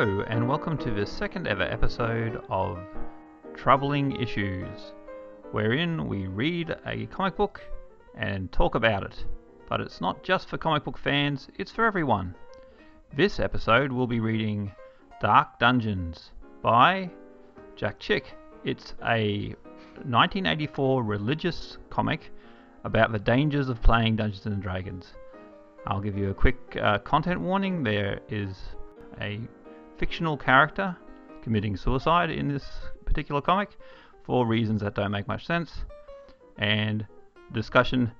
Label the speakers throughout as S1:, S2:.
S1: Hello, and welcome to the second ever episode of Troubling Issues, wherein we read a comic book and talk about it. But it's not just for comic book fans, it's for everyone. This episode we'll be reading Dark Dungeons by Jack Chick. It's a 1984 religious comic about the dangers of playing Dungeons and Dragons. I'll give you a quick uh, content warning. There is a fictional character committing suicide in this particular comic for reasons that don't make much sense, and discussion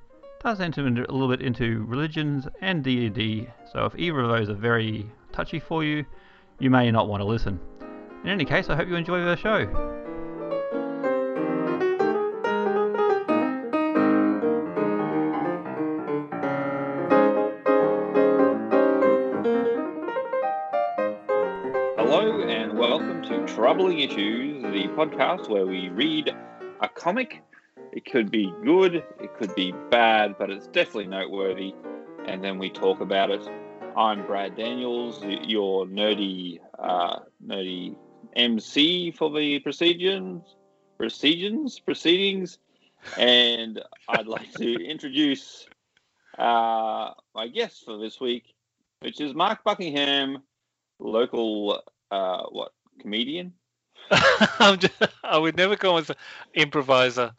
S1: does enter into, a little bit into religions and D&D. So if either of those are very touchy for you, you may not want to listen. In any case, I hope you enjoy the show. Troubling Issues, the podcast where we read a comic. It could be good, it could be bad, but it's definitely noteworthy, and then we talk about it. I'm Brad Daniels, your nerdy, uh, nerdy MC for the proceedings, proceedings, proceedings, and I'd like to introduce uh, my guest for this week, which is Mark Buckingham, local uh, what comedian?
S2: I'm just, I would never call myself improviser.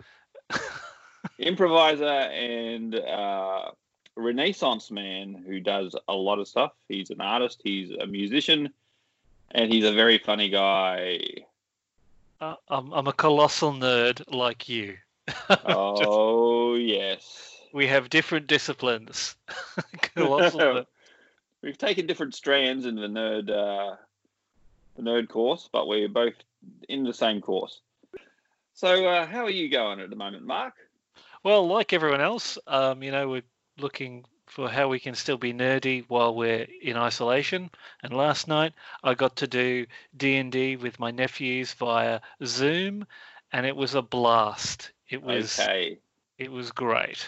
S1: improviser and uh, renaissance man who does a lot of stuff. He's an artist, he's a musician, and he's a very funny guy.
S2: Uh, I'm, I'm a colossal nerd like you. Just-
S1: oh yes,
S2: we have different disciplines. colossal
S1: we've taken different strands in the nerd uh, the nerd course, but we're both in the same course. So, uh, how are you going at the moment, Mark?
S2: Well, like everyone else, um, you know, we're looking for how we can still be nerdy while we're in isolation. And last night I got to do D&D with my nephews via Zoom, and it was a blast. It was
S1: Okay.
S2: it was great.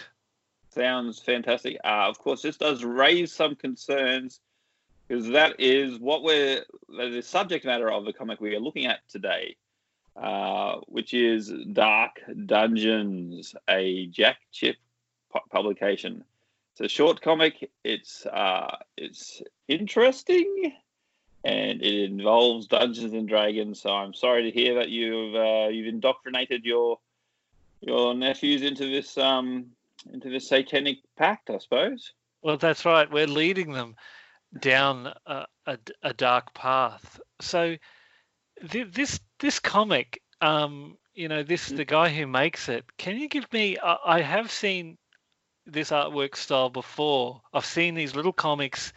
S1: Sounds fantastic. Uh, of course, this does raise some concerns because that is what we're the subject matter of the comic we are looking at today, uh, which is Dark Dungeons, a Jack Chick pu- publication. It's a short comic. It's uh, it's interesting, and it involves Dungeons and Dragons. So I'm sorry to hear that you've uh, you've indoctrinated your your nephews into this um into this satanic pact, I suppose.
S2: Well, that's right. We're leading them down a, a, a dark path. So th- this this comic, um, you know, this the guy who makes it. Can you give me? I, I have seen this artwork style before. I've seen these little comics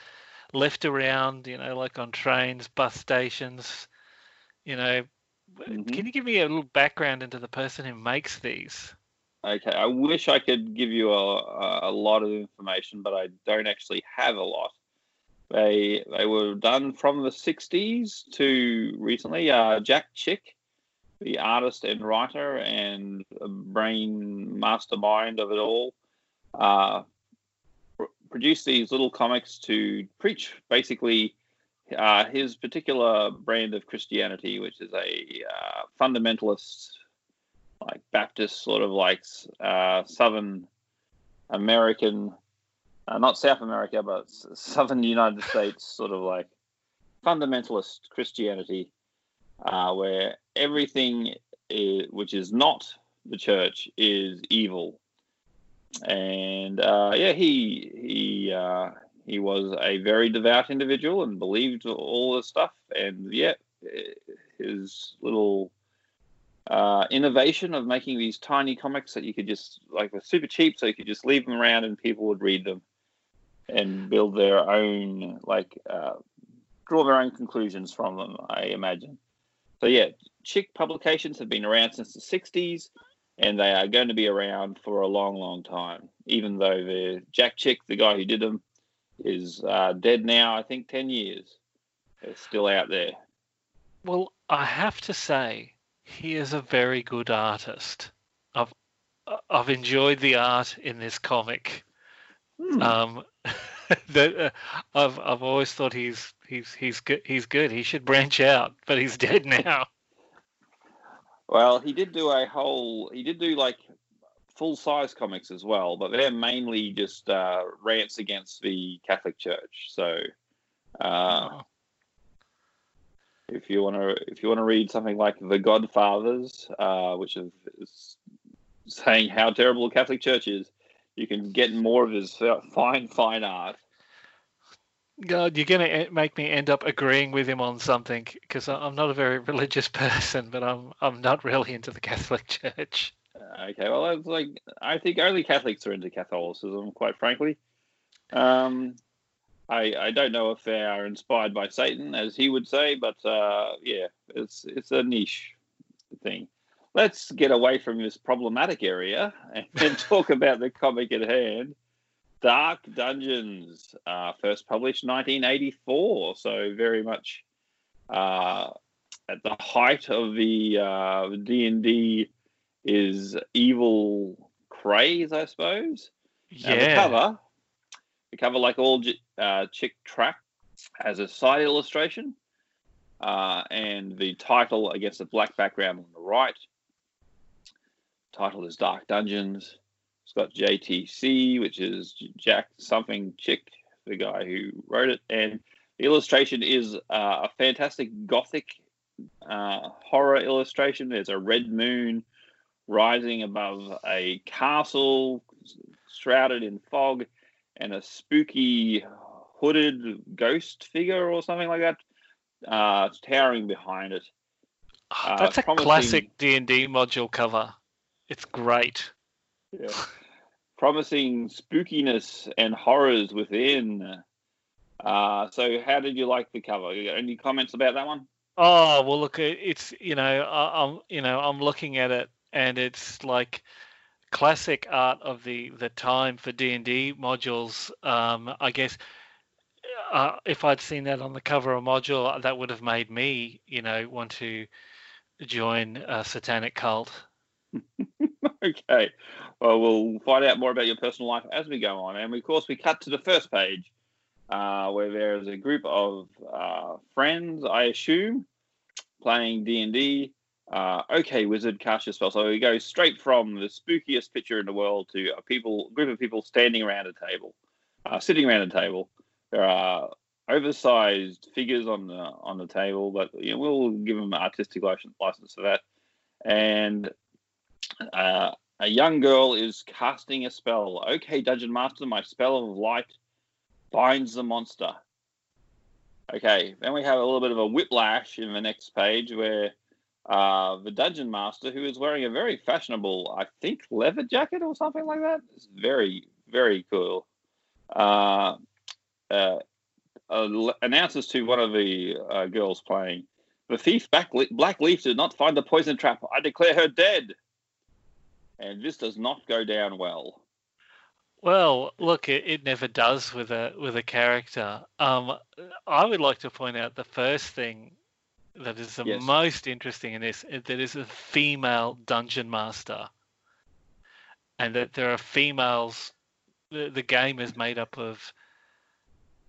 S2: left around, you know, like on trains, bus stations. You know,
S1: Mhm.
S2: can you give me a little background into the person who makes these?
S1: Okay, I wish I could give you a, a lot of information, but I don't actually have a lot. They they were done from the '60s to recently. Uh, Jack Chick, the artist and writer and brain mastermind of it all, uh, pr- produced these little comics to preach basically uh, his particular brand of Christianity, which is a uh, fundamentalist like Baptist, sort of like uh, Southern American, uh, not South America, but Southern United States, sort of like fundamentalist Christianity, uh, where everything is, which is not the church is evil. And uh, yeah, he he uh, he was a very devout individual and believed all this stuff. And yeah, his little uh, innovation of making these tiny comics that you could just like were super cheap, so you could just leave them around and people would read them and build their own like uh, draw their own conclusions from them. I imagine. So yeah, Chick publications have been around since the '60s, and they are going to be around for a long, long time. Even though the Jack Chick, the guy who did them, is uh, dead now. I think ten years. They're still out there.
S2: Well, I have to say, he is a very good artist. I've I've enjoyed the art in this comic.
S1: Hmm.
S2: Um, that uh, I've I've always thought he's he's he's good. He's good. He should branch out, but he's dead now.
S1: Well, he did do a whole. He did do like full size comics as well, but they're mainly just uh, rants against the Catholic Church. So, uh,
S2: Oh.
S1: if you want to, if you want to read something like The Godfathers, uh, which is, is saying how terrible the Catholic Church is, you can get more of his uh, fine, fine art.
S2: God, you're gonna e- make me end up agreeing with him on something because I'm not a very religious person, but I'm I'm not really into the Catholic Church.
S1: Okay, well, it's like I think only Catholics are into Catholicism, quite frankly. Um, I I don't know if they are inspired by Satan, as he would say, but uh, yeah, it's it's a niche thing. Let's get away from this problematic area and, talk about the comic at hand. Dark Dungeons, uh, first published 1984, so very much uh, at the height of the uh, D and D is evil craze, I suppose. Now, the
S2: Yeah.
S1: cover, the cover, like all uh, Chick Tract, has a side illustration, uh, and the title against a black background on the right. Title is Dark Dungeons. It's got JTC, which is Jack something Chick, the guy who wrote it, and the illustration is uh, a fantastic gothic uh, horror illustration. There's a red moon rising above a castle shrouded in fog and a spooky hooded ghost figure or something like that uh, towering behind it.
S2: Oh,
S1: uh,
S2: That's a
S1: promising-
S2: classic D and D module cover. It's great.
S1: Yeah. Promising spookiness and horrors within. Uh, so, how did you like the cover? Any comments about that one?
S2: Oh well, look, it's you know I, I'm you know I'm looking at it and it's like classic art of the the time for D and D modules. Um, I guess uh, if I'd seen that on the cover of a module, that would have made me you know want to join a satanic cult.
S1: okay. Well, we'll find out more about your personal life as we go on. And of course, we cut to the first page uh, where there is a group of uh, friends, I assume, playing D&D. Uh, okay, wizard, cast your spell. So we go straight from the spookiest picture in the world to a people group of people standing around a table, uh, sitting around a table. There are oversized figures on the on the table, but you know, we'll give them artistic license, license for that. And uh, a young girl is casting a spell. Okay, Dungeon Master, my spell of light binds the monster. Okay, then we have a little bit of a whiplash in the next page where uh, the Dungeon Master, who is wearing a very fashionable, I think, leather jacket or something like that, is very, very cool. Uh, uh, uh, announces to one of the uh, girls playing, the thief Black, Black Leaf did not find the poison trap. I declare her dead. And this does not go down well.
S2: Well, look, it, it never does with a with a character. Um, I would like to point out the first thing that is the
S1: Yes.
S2: most interesting in this that is a female dungeon master, and that there are females. The, the game is made up of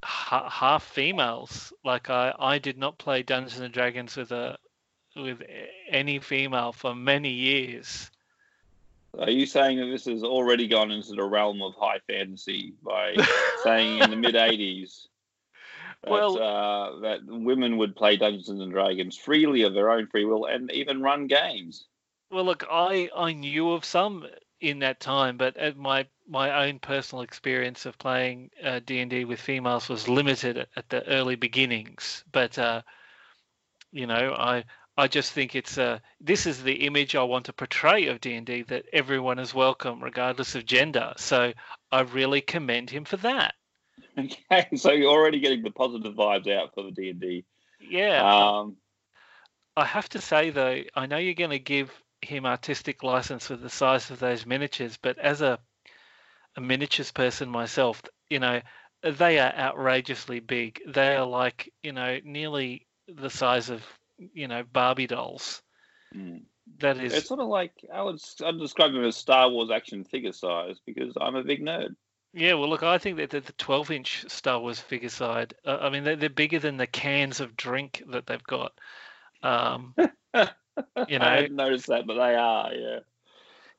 S2: ha- half females. Like I, I did not play Dungeons and Dragons with a with any female for many years.
S1: Are you saying that this has already gone into the realm of high fantasy by saying in the mid 80s that,
S2: Well-
S1: uh, that women would play Dungeons and Dragons freely of their own free will and even run games?
S2: Well, look, I I knew of some in that time, but at my my own personal experience of playing uh, D and D with females was limited at, at the early beginnings. But uh, you know, I I just think it's a this is the image I want to portray of D&D that everyone is welcome regardless of gender. So I really commend him for that.
S1: Okay, so you're already getting the positive vibes out for the D and D.
S2: Yeah.
S1: Um,
S2: I have to say though, I know you're going to give him artistic license for the size of those miniatures, but as a a miniatures person myself, you know, they are outrageously big. They are like, you know, nearly the size of, you know, Barbie dolls.
S1: mm.
S2: That is
S1: it's sort of like I would I'd describe them as Star Wars action figure size because I'm a big nerd.
S2: Yeah, well, look, I think that the 12 inch Star Wars figure side, uh, I mean, they're, they're bigger than the cans of drink that they've got. Um, You know-
S1: I hadn't noticed that, but they are. Yeah.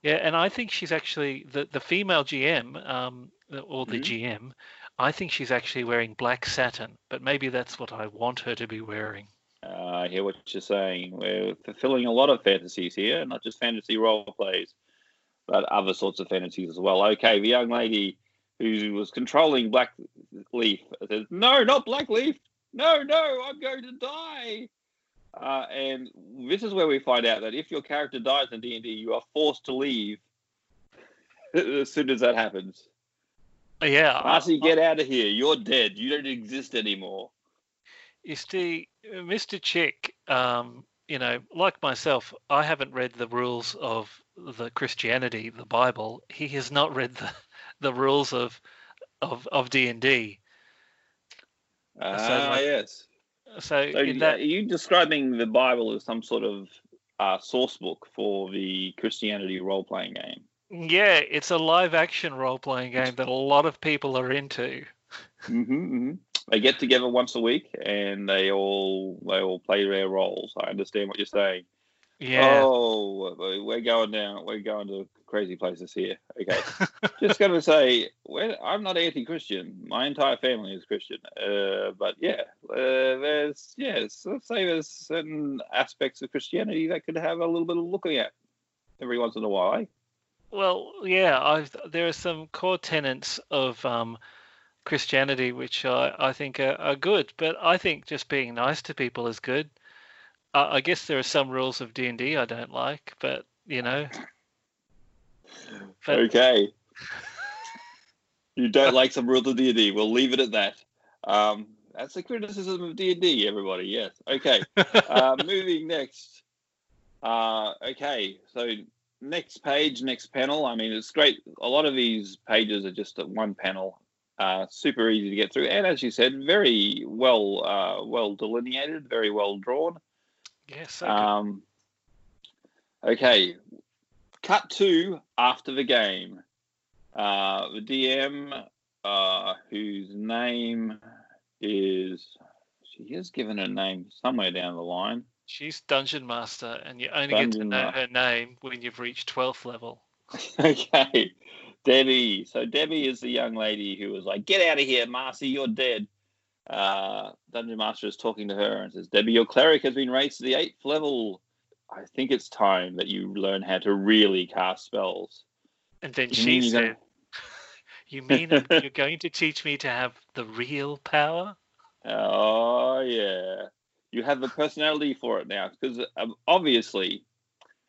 S2: yeah, and I think she's actually the, the female GM, um, or the
S1: Mhm.
S2: GM, I think she's actually wearing black satin, but maybe that's what I want her to be wearing.
S1: Uh, I hear what you're saying. We're fulfilling a lot of fantasies here, not just fantasy role plays, but other sorts of fantasies as well. Okay, the young lady who was controlling Black Leaf says, "No, not Black Leaf. No, no, I'm going to die." Uh, and this is where we find out that if your character dies in D and D, you are forced to leave as soon as that happens.
S2: Yeah, I-
S1: Marcy, get out of here. You're dead. You don't exist anymore.
S2: You see, Mr. Chick, um, you know, like myself, I haven't read the rules of the Christianity, the Bible. He has not read the, the rules of of of D and D.
S1: Ah, yes.
S2: So
S1: So
S2: that,
S1: are you describing the Bible as some sort of uh, source book for the Christianity role playing game?
S2: yeah, it's a live action role playing game that a lot of people are into.
S1: hmm hmm They get together once a week and they all they all play their roles. I understand what you're saying.
S2: Yeah.
S1: Oh, we're going down. We're going to crazy places here. Okay. Just going to say, I'm not anti-Christian. My entire family is Christian. Uh, but yeah, uh, there's yes, let's say there's certain aspects of Christianity that could have a little bit of looking at every once in a while. eh?
S2: Well, yeah, I've, there are some core tenets of um, Christianity which I, I think are, are good, but I think just being nice to people is good. Uh, I guess there are some rules of D and D I don't like, but you know, but
S1: Okay. you don't like some rules of D&D. We'll leave it at that. Um, that's a criticism of D&D, everybody. Yes. Okay. uh, moving next. Uh, okay. So next page, next panel. I mean, it's great. A lot of these pages are just at one panel. Uh, super easy to get through, and as you said, very well, uh, well delineated, very well drawn.
S2: yeah, so.
S1: Um, okay, cut to after the game. Uh, the DM, uh, whose name is she is given a name somewhere down the line.
S2: she's dungeon master, and you only get to know
S1: ma-
S2: her name when you've reached twelfth level.
S1: okay, Debbie. So Debbie is the young lady who was like, "Get out of here, Marcy, you're dead." Uh, Dungeon Master is talking to her and says, "Debbie, your cleric has been raised to the eighth level. I think it's time that you learn how to really cast spells."
S2: And then she
S1: you're gonna-
S2: "You mean you're going to teach me to have the real power?"
S1: Oh yeah, you have the personality for it now because um, obviously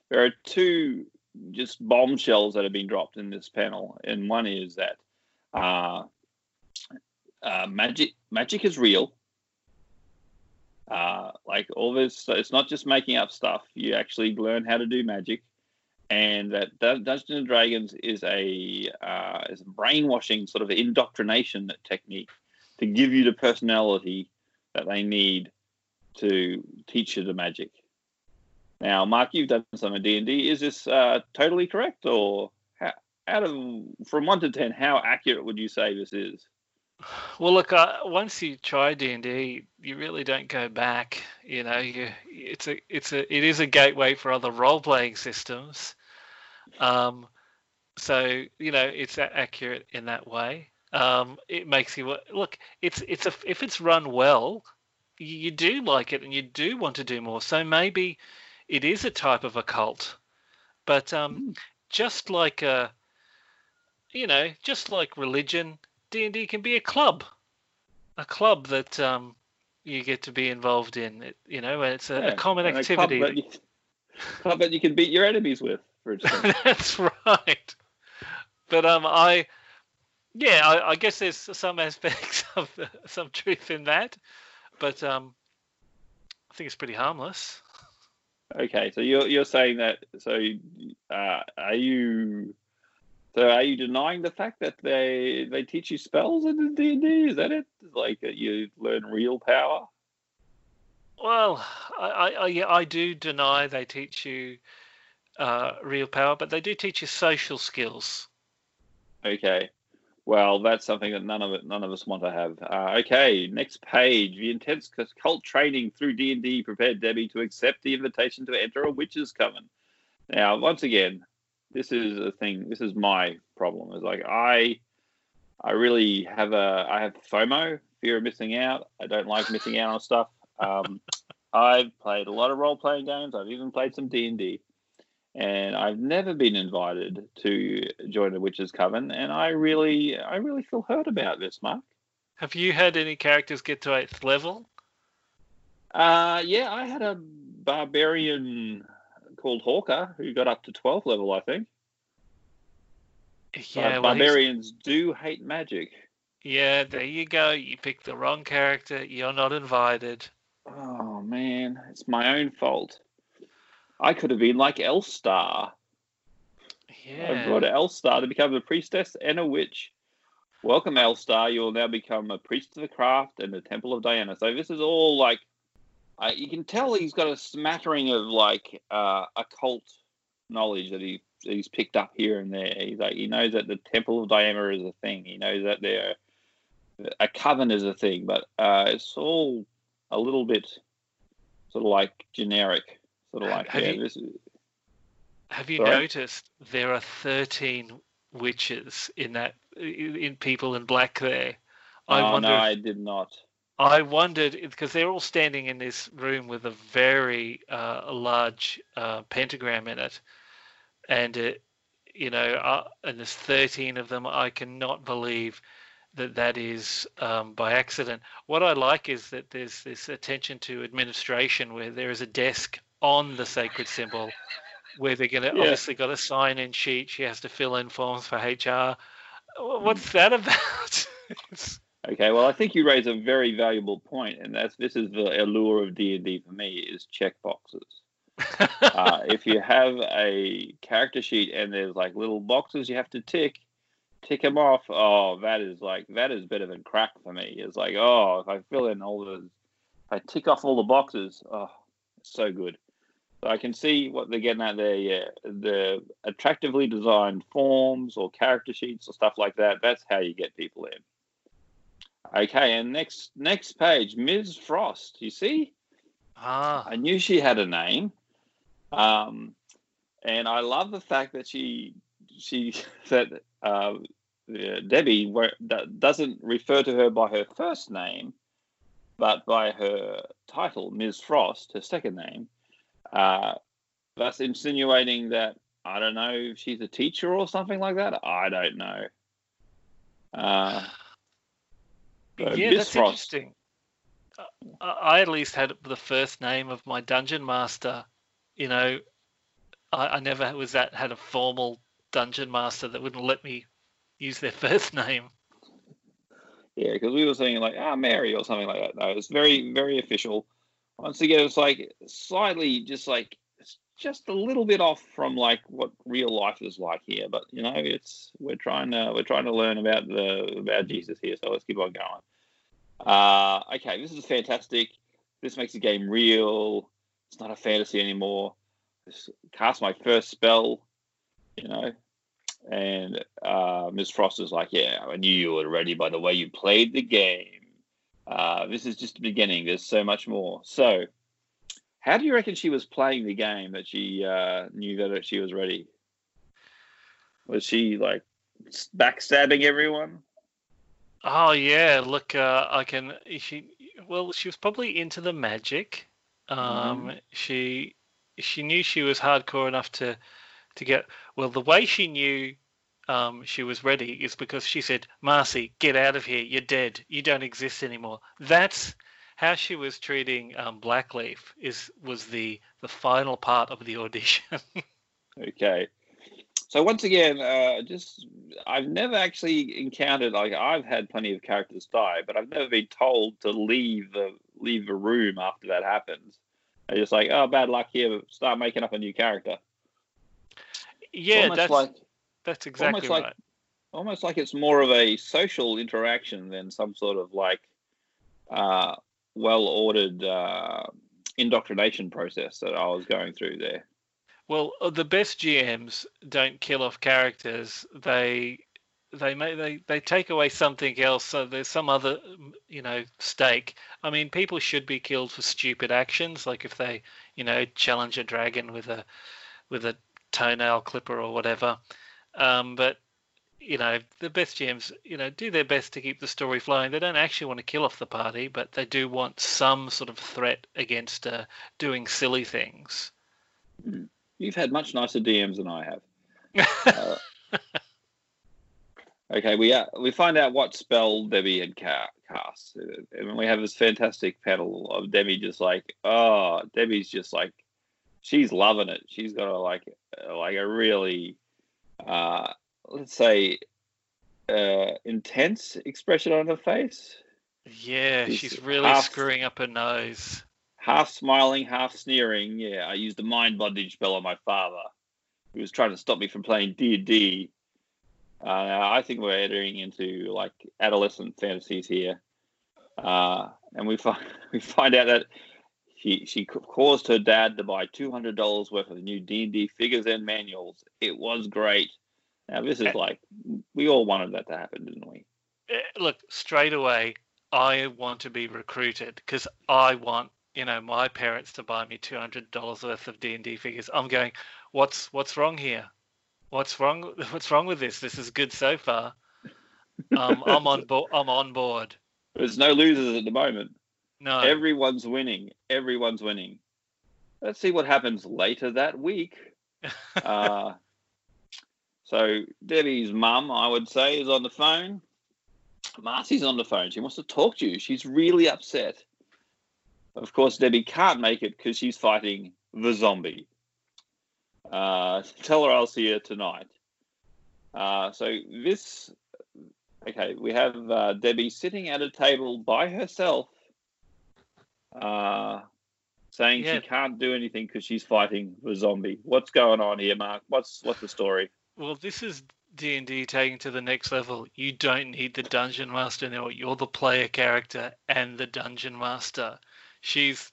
S1: there are two just bombshells that have been dropped in this panel, and one is that uh, uh, magic magic is real. Uh, like all this, it's not just making up stuff. You actually learn how to do magic, and that Dun- Dungeons and Dragons is a uh, is a brainwashing sort of indoctrination technique to give you the personality that they need to teach you the magic. Now, Mark, you've done some of D and D. Is this uh, totally correct, or how, out of from one to ten, how accurate would you say this is?
S2: Well, look, uh, once you try D and D, you really don't go back. You know, you it's a it's a it is a gateway for other role playing systems. Um, so you know, it's accurate in that way. Um, it makes you look. It's it's a if it's run well, you, you do like it and you do want to do more. So maybe it is a type of a cult, but um, just like a you know, just like religion, D and D can be a club, a club that um, you get to be involved in. It, you know, and it's a,
S1: Yeah,
S2: a common
S1: and a club
S2: activity.
S1: that you, club that you can beat your enemies with, for instance.
S2: That's right. But um, I, yeah, I, I guess there's some aspects of some truth in that, but um, I think it's pretty harmless.
S1: Okay, so you're you're saying that. So, uh, are you? So, are you denying the fact that they they teach you spells in the D and D? Is that it? Like that you learn real power?
S2: Well, I, I, I, yeah, I do deny they teach you uh, real power, but they do teach you social skills.
S1: Okay. Well, that's something that none of it, none of us want to have. Uh, okay, next page. The intense cult training through D and D prepared Debbie to accept the invitation to enter a witch's coven. Now, once again, this is a thing. This is my problem. Is like I, I really have a I have FOMO, fear of missing out. I don't like missing out on stuff. Um, I've played a lot of role playing games. I've even played some D and D and I've never been invited to join a witches coven, and I really, I really feel hurt about this, Mark.
S2: Have you had any characters get to eighth level?
S1: Uh, yeah, I had a barbarian called Hawker who got up to twelfth level, I think.
S2: Yeah, well, he's-
S1: barbarians do hate magic.
S2: yeah. There you go. You picked the wrong character. You're not invited.
S1: Oh man, it's my own fault. I could have been like Elstar.
S2: Yeah.
S1: I brought Elstar to become a priestess and a witch. Welcome, Elstar. You will now become a priest of the craft and the Temple of Diana. So this is all like, uh, you can tell he's got a smattering of like uh, occult knowledge that he that he's picked up here and there. He's like he knows that the Temple of Diana is a thing. He knows that there a coven is a thing, but uh, it's all a little bit sort of like generic. Sort of
S2: Have-
S1: like
S2: have
S1: yeah,
S2: you-
S1: this is,
S2: Have you
S1: Sorry?
S2: noticed there are 13 witches in that in people in black there? I
S1: oh
S2: wonder.
S1: no,
S2: if-
S1: I did not.
S2: I wondered because they're all standing in this room with a very uh, large uh, pentagram in it, and it, you know, uh, and there's 13 of them. I cannot believe that that is um, by accident. What I like is that there's this attention to administration where there is a desk on the sacred symbol where they're going to
S1: Yeah.
S2: obviously got a sign in sheet. She has to fill in forms for HR. What's that about?
S1: Okay, well, I think you raise a very valuable point, and that's this is the allure of D and D for me is check boxes. uh, if you have a character sheet and there's like little boxes you have to tick, tick them off. Oh, that is like that is better than crack for me. It's like oh, if I fill in all the, if I tick off all the boxes, oh, so good. So I can see what they're getting at there. Yeah, the attractively designed forms or character sheets or stuff like that. That's how you get people in. Okay, and next next page, Ms. Frost. You see,
S2: ah,
S1: I knew she had a name, um, and I love the fact that she she that uh, Debbie doesn't refer to her by her first name, but by her title, Ms. Frost, her second name. Uh, that's insinuating that I don't know if she's a teacher or something like that. I don't know. Uh,
S2: yeah,
S1: Miss
S2: that's
S1: Frost.
S2: interesting. Uh, I I at least had the first name of my dungeon master. You know, I, I never was that had a formal dungeon master that wouldn't let me use their first name.
S1: Yeah, because we were saying like, ah, Mary or something like that. No, it's very, very official. Once again, it's like slightly just like it's just a little bit off from like what real life is like here. But you know, it's we're trying to we're trying to learn about the about Jesus here. So let's keep on going. Uh, okay, this is fantastic. This makes the game real. It's not a fantasy anymore. Just cast my first spell, you know, and uh, Ms. Frost is like, "Yeah, I knew you were ready by the way you played the game. Uh, this is just the beginning. There's so much more." So, how do you reckon she was playing the game that she uh, knew that she was ready? Was she like backstabbing everyone?
S2: Oh yeah, look, uh, I can. She well, she was probably into the magic. Um, she she knew she was hardcore enough to to get. Well, the way she knew um, she was ready is because she said, "Marcy, get out of here. You're dead. You don't exist anymore." That's how she was treating um, Blackleaf is was the the final part of the audition.
S1: Okay. So once again, uh, just I've never actually encountered like I've had plenty of characters die, but I've never been told to leave the leave the room after that happens. They're just like, oh, bad luck here. Start making up a new character.
S2: yeah,
S1: almost
S2: that's
S1: like
S2: that's exactly
S1: like-
S2: right.
S1: almost like it's more of a social interaction than some sort of like uh, well ordered uh, indoctrination process that I was going through there.
S2: Well, uh, the best GMs don't kill off characters. They they may they, they take away something else. So there's some other you know stake. I mean, people should be killed for stupid actions, like if they you know challenge a dragon with a with a toenail clipper or whatever. Um, but you know, the best GMs, you know, do their best to keep the story flowing. They don't actually want to kill off the party, but they do want some sort of threat against uh, doing silly things.
S1: You've had much nicer DMs than I have. Uh, okay, we uh, we find out what spell Debbie had ca- cast, and we have this fantastic panel of Debbie just like, oh, Debbie's just like, she's loving it. She's got a like, uh, like a really, uh, let's say, uh, intense expression on her face.
S2: Yeah,
S1: She's
S2: she's really
S1: half-
S2: screwing up her nose.
S1: half smiling, half sneering. Yeah, I used a mind bondage spell on my father, who was trying to stop me from playing D and D. Uh, I think we're entering into like adolescent fantasies here, uh, and we find we find out that she she caused her dad to buy two hundred dollars worth of new D and D figures and manuals. It was great. Now this is like we all wanted that to happen, didn't we?
S2: Eh, Look, straight away, I want to be recruited because I want, you know, my parents to buy me two hundred dollars worth of D and D figures. I'm going, what's what's wrong here? What's wrong? What's wrong with this? This is good so far. Um, I'm on board. I'm on board.
S1: There's no losers at the moment.
S2: No,
S1: Everyone's winning. Everyone's winning. Let's see what happens later that week. uh, so Debbie's mum, I would say, is on the phone. Marcy's on the phone. She wants to talk to you. She's really upset. Of course, Debbie can't make it because she's fighting the zombie. Uh, tell her I'll see her tonight. Uh, so this, okay, we have uh, Debbie sitting at a table by herself, uh, saying
S2: Yeah.
S1: she can't do anything because she's fighting the zombie. What's going on here, Mark? What's what's the story?
S2: well, this is D and D taking to the next level. You don't need the dungeon master now. You're the player character and the dungeon master. She's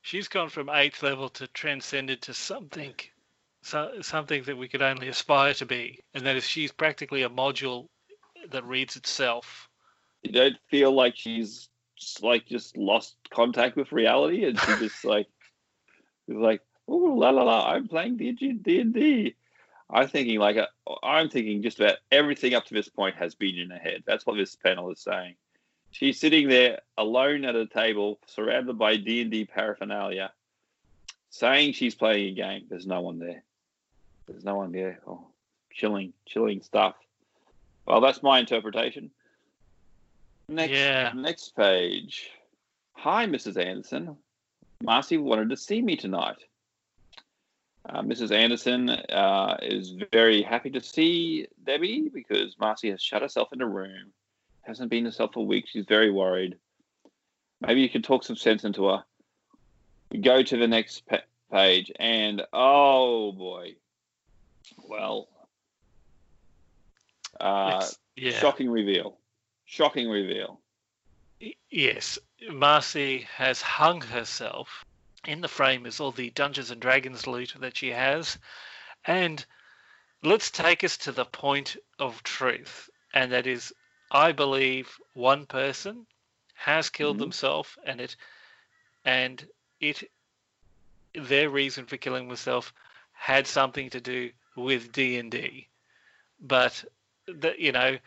S2: she's gone from eighth level to transcended to something, so, something that we could only aspire to be, and that is she's practically a module that reads itself.
S1: You don't feel like she's like just lost contact with reality, and she just like is like, oh la la la, I'm playing d&d i'm thinking like uh, I'm thinking just about everything up to this point has been in her head. That's what this panel is saying. She's sitting there alone at a table, surrounded by D and D paraphernalia, saying she's playing a game. There's no one there. There's no one there. Oh, chilling, chilling stuff. Well, that's my interpretation. Next,
S2: Yeah.
S1: next page. Hi, Mrs. Anderson. Marcy wanted to see me tonight. Uh, Mrs. Anderson uh, is very happy to see Debbie because Marcy has shut herself in a room, hasn't been herself for weeks. She's very worried. Maybe you can talk some sense into her. We go to the next pa- page, and oh boy, well, uh,
S2: yeah.
S1: shocking reveal. Shocking reveal.
S2: Yes, Marcy has hung herself. In the frame is all the Dungeons and Dragons loot that she has. And let's take us to the point of truth. And that is, I believe one person has killed
S1: Mhm.
S2: themselves and it and it their reason for killing themselves had something to do with D&D. But the, you know,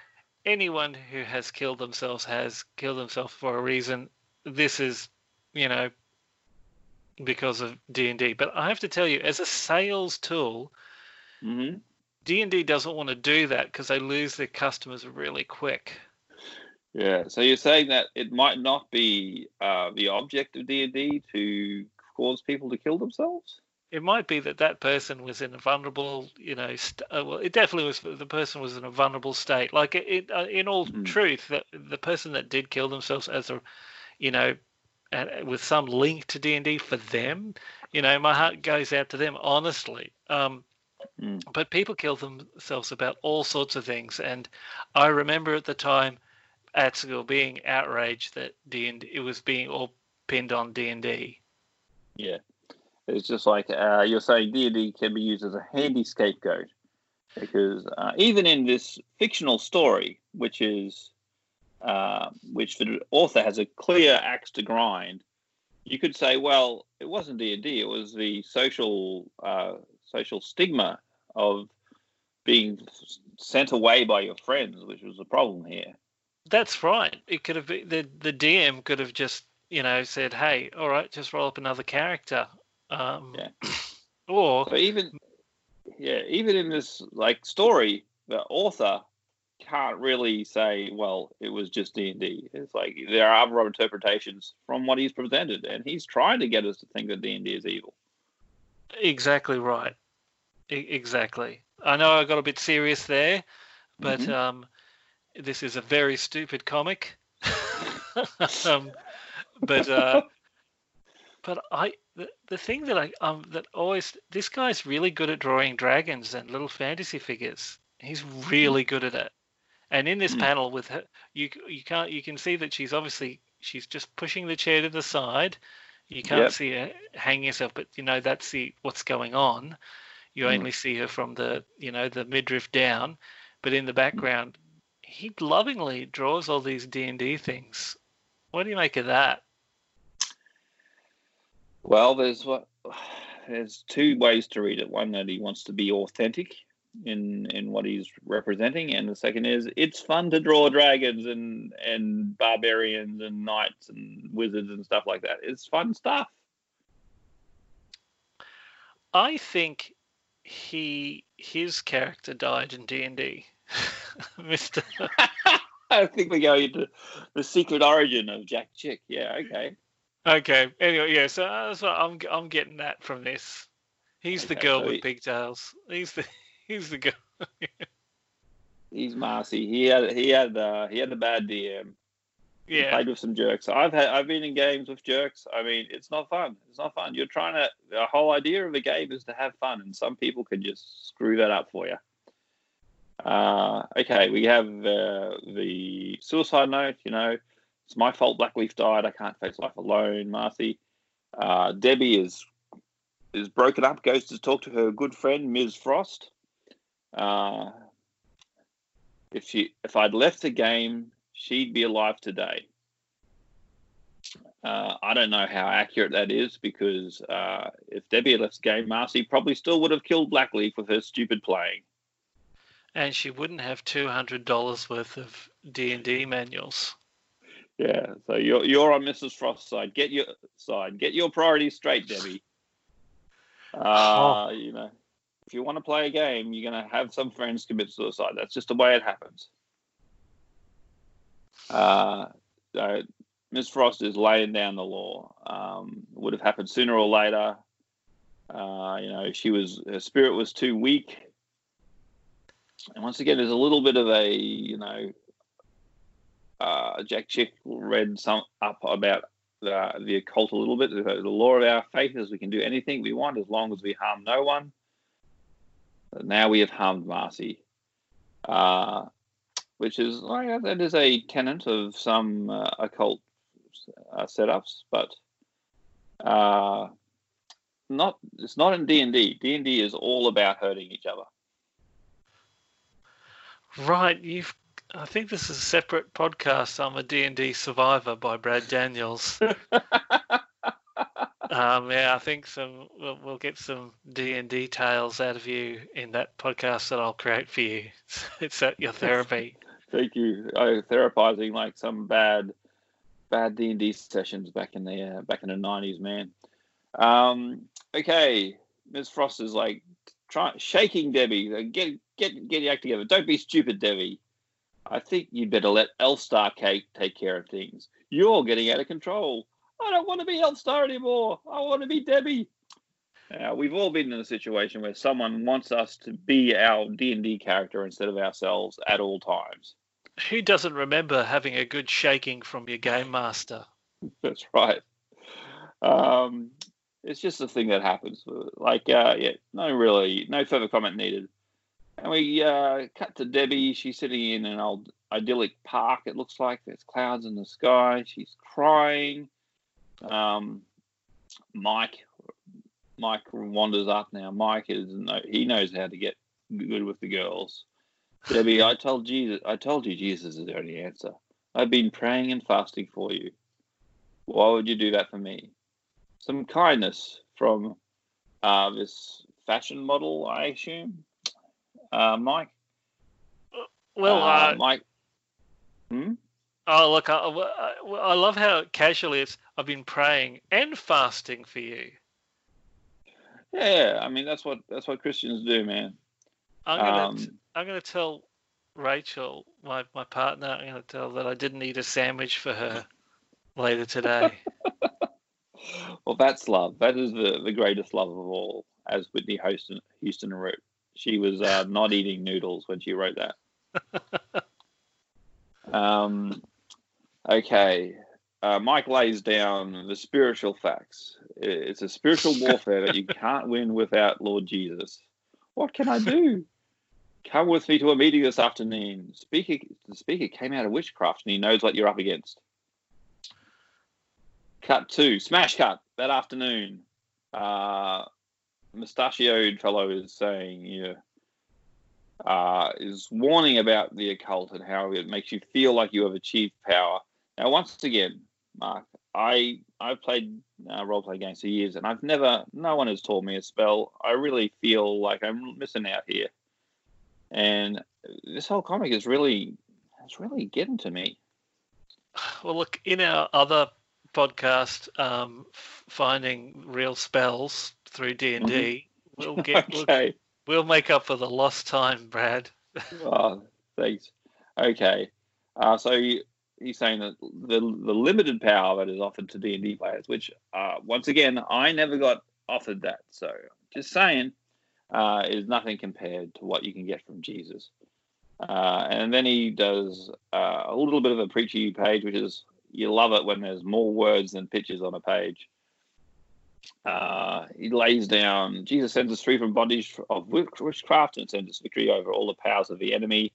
S2: anyone who has killed themselves has killed themselves for a reason. This is, you know, because of D and D. But I have to tell you, as a sales tool,
S1: hmm
S2: D and D doesn't want to do that because they lose their customers really quick.
S1: Yeah. So you're saying that it might not be uh, the object of D and D to cause people to kill themselves?
S2: It might be that that person was in a vulnerable, you know, st- uh, well, it definitely was. The person was in a vulnerable state. Like it, it uh, in all
S1: Mhm.
S2: truth, that the person that did kill themselves as a, you know, with some link to D and D for them, you know, my heart goes out to them honestly. Um,
S1: Mm.
S2: But people kill themselves about all sorts of things, and I remember at the time at school being outraged that D and it was being all pinned on D and D.
S1: Yeah. It's just like uh, you're saying D and D can be used as a handy scapegoat because uh, even in this fictional story, which is uh, which the author has a clear axe to grind, you could say, well, it wasn't D and D; it was the social uh, social stigma of being sent away by your friends, which was the problem here.
S2: That's right. It could have been the the DM could have just you know said, "Hey, all right, just roll up another character," um,
S1: Yeah.
S2: or
S1: But even yeah, even in this like story, the author can't really say, well, it was just D and D. It's like there are other interpretations from what he's presented, and he's trying to get us to think that D and D is evil.
S2: exactly right. Exactly. I know I got a bit serious there, but
S1: Mhm.
S2: um, this is a very stupid comic. um, but uh, but I the, the thing that I um that always this guy's really good at drawing dragons and little fantasy figures. He's really good at it. And in this
S1: Hmm.
S2: panel with her, you you can't you can see that she's obviously she's just pushing the chair to the side. You can't
S1: Yep.
S2: see her hanging herself, but you know that's the what's going on. You
S1: Hmm.
S2: only see her from the you know the midriff down, but in the background, he lovingly draws all these D and D things. What do you make of that?
S1: Well, there's what there's two ways to read it. One that he wants to be authentic in in what he's representing, and the second is it's fun to draw dragons and and barbarians and knights and wizards and stuff like that. It's fun stuff.
S2: I think he his character died in D and D, Mister.
S1: I think we're going into the secret origin of Jack Chick. Yeah, okay.
S2: Okay. Anyway, yeah. So that's what I'm I'm getting that from this. He's the girl
S1: so
S2: with
S1: he-
S2: pigtails. He's the he's the girl.
S1: He's Marcy. He had he had uh, he had a bad DM. He
S2: Yeah.
S1: played with some jerks. I've had I've been in games with jerks. I mean, it's not fun. It's not fun. You're trying to. The whole idea of a game is to have fun, and some people can just screw that up for you. Uh, okay, we have uh, the suicide note. You know, it's my fault. Blackleaf died. I can't face life alone. Marcy. Uh, Debbie is is broken up. Goes to talk to her good friend Ms. Frost. Uh, if she if I'd left the game, she'd be alive today. Uh, I don't know how accurate that is because uh, if Debbie had left the game, Marcy probably still would have killed Blackleaf with her stupid playing.
S2: And she wouldn't have two hundred dollars worth of D and D manuals.
S1: Yeah, so you're you're on Mrs. Frost's side. Get your side. Get your priorities straight, Debbie. Uh, you know, if you want to play a game, you're gonna have some friends commit suicide. That's just the way it happens. Uh, so Miss Frost is laying down the law. Um, would have happened sooner or later. Uh, you know, she was her spirit was too weak. And once again, there's a little bit of a you know uh, Jack Chick read some up about the, the occult a little bit. The, law of our faith is we can do anything we want as long as we harm no one. Now we have harmed Marcy, uh, which is like that is a tenet of some uh, occult uh, setups, but uh, not. It's not in D and D. D and D is all about hurting each other.
S2: Right. You've. I think this is a separate podcast. I'm a D and D survivor by Brad Daniels. Um, yeah, I think some we'll, we'll get some D and D tales out of you in that podcast that I'll create for you. It's at your therapy.
S1: Thank you. I therapizing like some bad, bad D and D sessions back in the uh, back in the nineties, man. Um, okay, Ms. Frost is like trying shaking Debbie. Get get get your act together. Don't be stupid, Debbie. I think you'd better let Elstar Kate take care of things. You're getting out of control. I don't want to be Elstar anymore. I want to be Debbie. Now, we've all been in a situation where someone wants us to be our D&D character instead of ourselves at all times.
S2: Who doesn't remember having a good shaking from your game master?
S1: That's right. Um, it's just a thing that happens. Like, uh, yeah, no, really, no further comment needed. And we uh, cut to Debbie. She's sitting in an old idyllic park. It looks like there's clouds in the sky. She's crying. Um, Mike, Mike wanders up now. Mike is he knows how to get good with the girls. Debbie, I told Jesus, I told you Jesus is the only answer. I've been praying and fasting for you. Why would you do that for me? Some kindness from uh, this fashion model, I assume uh, Mike?
S2: Well, uh,
S1: uh, Mike. Hmm?
S2: Oh, look, I, I love how casually it's. I've been praying and fasting for you.
S1: Yeah, I mean that's what that's what Christians do, man.
S2: I'm gonna um, I'm gonna tell Rachel, my my partner, I'm gonna tell that I didn't eat a sandwich for her later today.
S1: well, that's love. That is the the greatest love of all, as Whitney Houston Houston wrote she was uh, not eating noodles when she wrote that. um, okay. Uh, Mike lays down the spiritual facts. It's a spiritual warfare that you can't win without Lord Jesus. What can I do? Come with me to a meeting this afternoon. Speaker, the speaker came out of witchcraft and he knows what you're up against. Cut two, smash cut that afternoon. Uh, mustachioed fellow is saying, yeah, uh, is warning about the occult and how it makes you feel like you have achieved power. Now, once again, Mark, I I've played uh, role play games for years, and I've never, no one has taught me a spell. I really feel like I'm missing out here, and this whole comic is really, it's really getting to me.
S2: Well, look, in our other podcast, um, finding real spells through D and D, mm-hmm. we'll get okay. we'll, we'll, make up for the lost time, Brad.
S1: oh, thanks. Okay, uh, so you, he's saying that the the limited power that is offered to D and D players, which uh, once again I never got offered that, so just saying, uh, is nothing compared to what you can get from Jesus. Uh, and then he does uh, a little bit of a preachy page, which is you love it when there's more words than pictures on a page. Uh, he lays down, Jesus sends us free from bondage of witchcraft and sends us victory over all the powers of the enemy,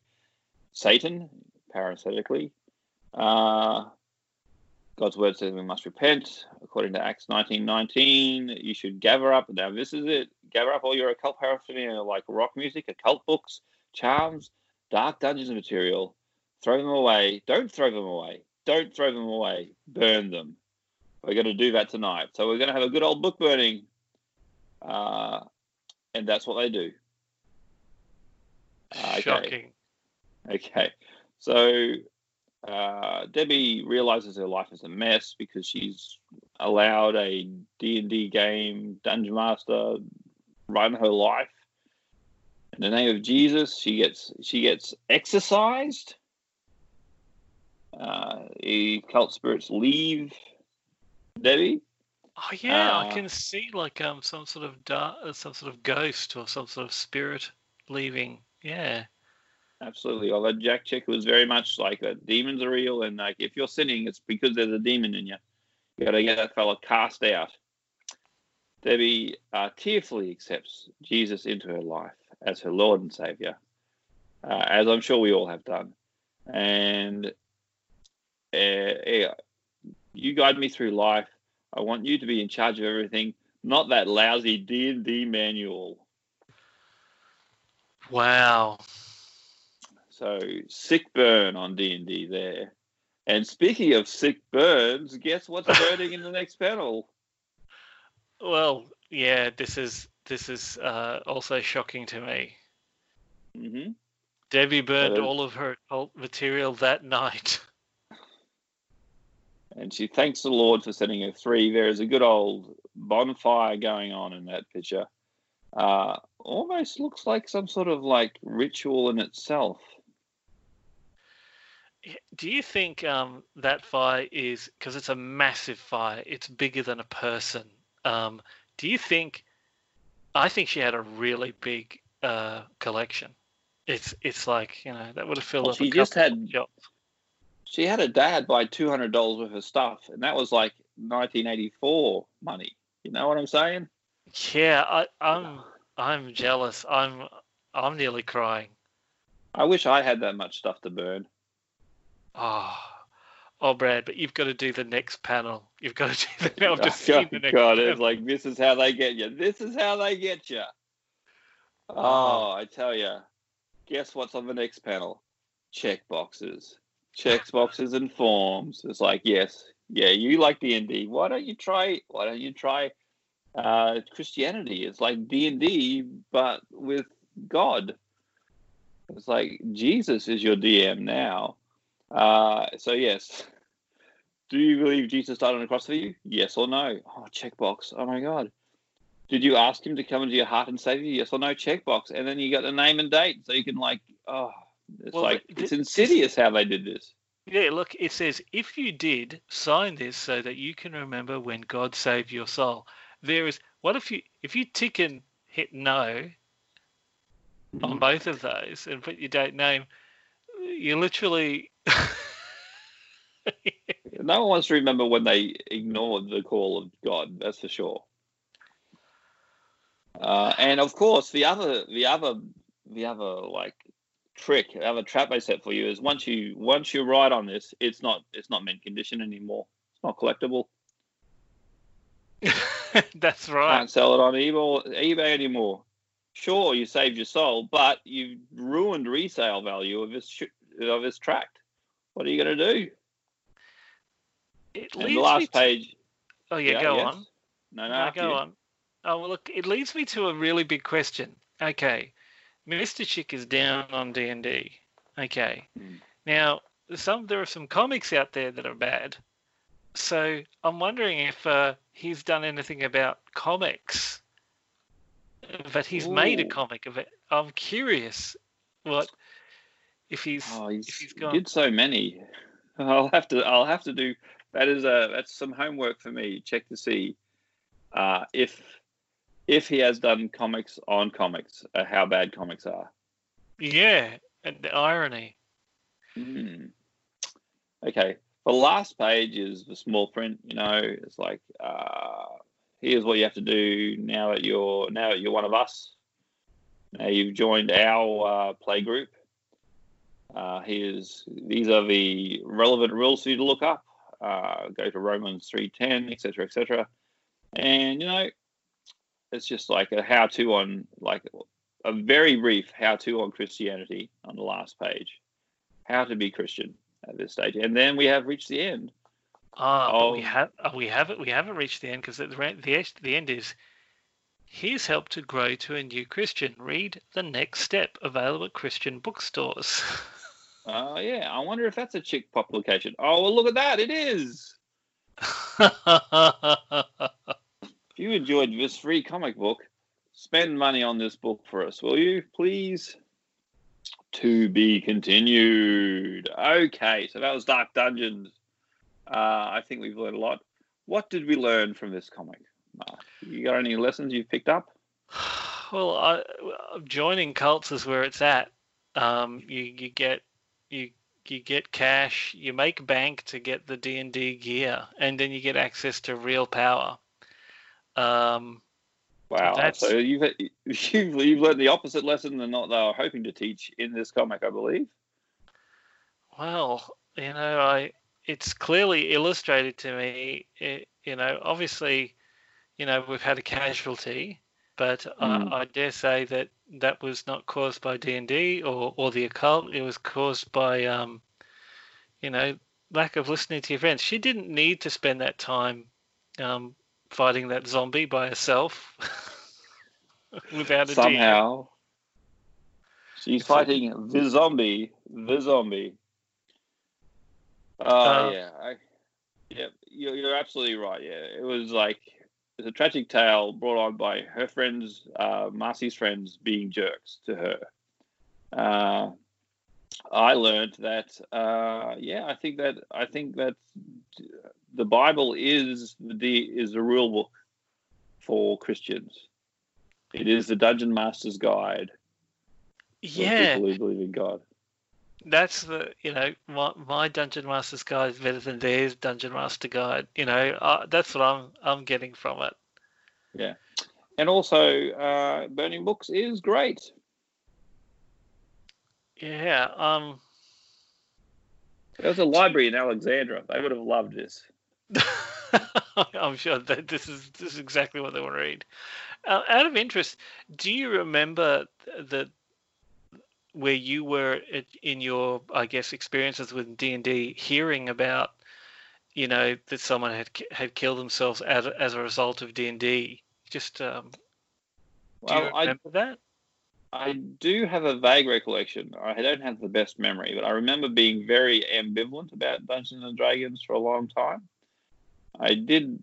S1: Satan, parenthetically. Uh, God's word says we must repent. According to Acts 19:19, you should gather up. Now this is it. Gather up all your occult paraphernalia like rock music, occult books, charms, dark dungeons material. Throw them away. Don't throw them away. Don't throw them away. Burn them. We're going to do that tonight. So we're going to have a good old book burning. Uh, and that's what they do.
S2: Uh, okay. Shocking.
S1: Okay. So uh, Debbie realizes her life is a mess because she's allowed a D&D game dungeon master run her life. In the name of Jesus, she gets she gets exercised uh, cult spirits leave Debbie.
S2: Oh yeah, uh, I can see like um some sort of dark, uh, some sort of ghost or some sort of spirit leaving. Yeah.
S1: Absolutely. Although Jack Chick was very much like that. Demons are real, and like if you're sinning, it's because there's a demon in you. You got to get that fella cast out. Debbie uh, tearfully accepts Jesus into her life as her Lord and Savior, uh, as I'm sure we all have done. And uh, you guide me through life. I want you to be in charge of everything, not that lousy D and D manual.
S2: Wow.
S1: So sick burn on D and D there. And speaking of sick burns, guess what's burning in the next panel?
S2: Well, yeah, this is this is uh, also shocking to me.
S1: Mm-hmm.
S2: Debbie burned all of her material that night.
S1: And she thanks the Lord for setting her free. There is a good old bonfire going on in that picture. Uh, almost looks like some sort of like ritual in itself.
S2: Do you think um, that fire is because it's a massive fire? It's bigger than a person. Um, do you think? I think she had a really big uh, collection. It's it's like you know that would have filled
S1: Well,
S2: up.
S1: she
S2: a
S1: just had-
S2: of shops.
S1: She had her dad buy two hundred dollars worth of stuff, and that was like nineteen eighty four money. You know what I'm saying?
S2: Yeah, I, I'm I'm jealous. I'm I'm nearly crying.
S1: I wish I had that much stuff to burn.
S2: Oh, oh, Brad, but you've got to do the next panel. You've got to do the. I've oh, just
S1: Oh,
S2: the next
S1: God,
S2: panel.
S1: it's like this is how they get you. This is how they get you. Ah. Oh, I tell you. Guess what's on the next panel? Check boxes, check boxes and forms. It's like yes, yeah, you like D and D. Why don't you try? Why don't you try uh, Christianity? It's like D and D, but with God. It's like Jesus is your DM now. Uh, so yes. Do you believe Jesus died on the cross for you? Yes or no? Oh, checkbox. Oh my God. Did you ask him to come into your heart and save you? Yes or no? Checkbox. And then you got the name and date, so you can like, oh, it's
S2: Well,
S1: like it's insidious how they did this.
S2: Yeah, look, it says if you did sign this so that you can remember when God saved your soul. There is what if you if you tick and hit no on both of those and put your date name, you literally
S1: No one wants to remember when they ignored the call of God. That's for sure. Uh, and of course, the other, the other, the other like trick, the other trap they set for you is once you once you ride on this, it's not it's not mint condition anymore. It's not collectible.
S2: that's right.
S1: Can't sell it on eBay, eBay anymore. Sure, you saved your soul, but you've ruined resale value of this sh- of this tract. What are you going to do?
S2: It leads
S1: And
S2: the
S1: last
S2: to-
S1: page.
S2: Oh yeah, go
S1: yes.
S2: on.
S1: No, no,
S2: No, go
S1: you.
S2: on. Oh well, look, it leads me to a really big question. Okay, Mr. Chick is down on D and D. Okay,
S1: Hmm.
S2: now some there are some comics out there that are bad. So I'm wondering if uh, he's done anything about comics. But he's made a comic of it. I'm curious what if he's
S1: Oh, he's,
S2: if he's
S1: he
S2: gone.
S1: did so many. I'll have to. I'll have to do. That is a. That's some homework for me. Check to see uh, if if he has done comics on comics. Uh, how bad comics are.
S2: Yeah, and the irony.
S1: Hmm. Okay. The last page is the small print. You know, it's like uh, here's what you have to do now that you're now that you're one of us. Now you've joined our uh, play group. Uh, here's these are the relevant rules for you to look up. Uh, go to Romans three ten, etc., etc. And you know, it's just like a how-to on like a very brief how-to on Christianity on the last page. How to be Christian at this stage, and then we have reached the end.
S2: Ah, but we
S1: Oh.
S2: have oh, we haven't we haven't reached the end because the the the end is here's help to grow to a new Christian. Read the next step available at Christian bookstores.
S1: Oh yeah, I wonder if that's a chick publication. Oh well, look at that, it is. You enjoyed this free comic book, spend money on this book for us, will you, please? To be continued. Okay, so that was Dark Dungeons. Uh, I think we've learned a lot. What did we learn from this comic, Mark? You got any lessons you've picked up?
S2: well, I, joining cults is where it's at. Um, you you get you you get cash, you make bank to get the D and D gear, and then you get access to real power. Um,
S1: Wow.
S2: That's-
S1: So you've you've you've learned the opposite lesson than what they were hoping to teach in this comic, I believe.
S2: Well, you know, I it's clearly illustrated to me. It, you know, obviously, you know, we've had a casualty, but
S1: Mm.
S2: I, I dare say that that was not caused by D and D or or the occult. It was caused by, um, you know, lack of listening to your friends. She didn't need to spend that time um, fighting that zombie by herself without a.
S1: Somehow, she's
S2: It's like-
S1: fighting the zombie. The zombie. Oh
S2: Uh,
S1: yeah, I, yeah. You're, you're absolutely right. Yeah, it was like it's a tragic tale brought on by her friends, uh, Marcy's friends, being jerks to her. Uh, I learned that. Uh, yeah, I think that I think that the Bible is the is a rule book for Christians. It is the Dungeon Master's Guide.
S2: Yeah,
S1: people who believe in God.
S2: that's the you know my, my dungeon master's guide is better than theirs dungeon master guide. You know uh, that's what I'm I'm getting from it.
S1: Yeah, and also uh, burning books is great.
S2: Yeah. Um.
S1: There was a library in Alexandria. They would have loved this.
S2: I'm sure that this is this is exactly what they want to read. Uh, out of interest, do you remember the where you were in your, I guess, experiences with D and D, hearing about, you know, that someone had had killed themselves as a- as a result of D and D? Just um, do you
S1: Well, I
S2: remember that?
S1: I do have a vague recollection. I don't have the best memory, but I remember being very ambivalent about Dungeons and Dragons for a long time. I did.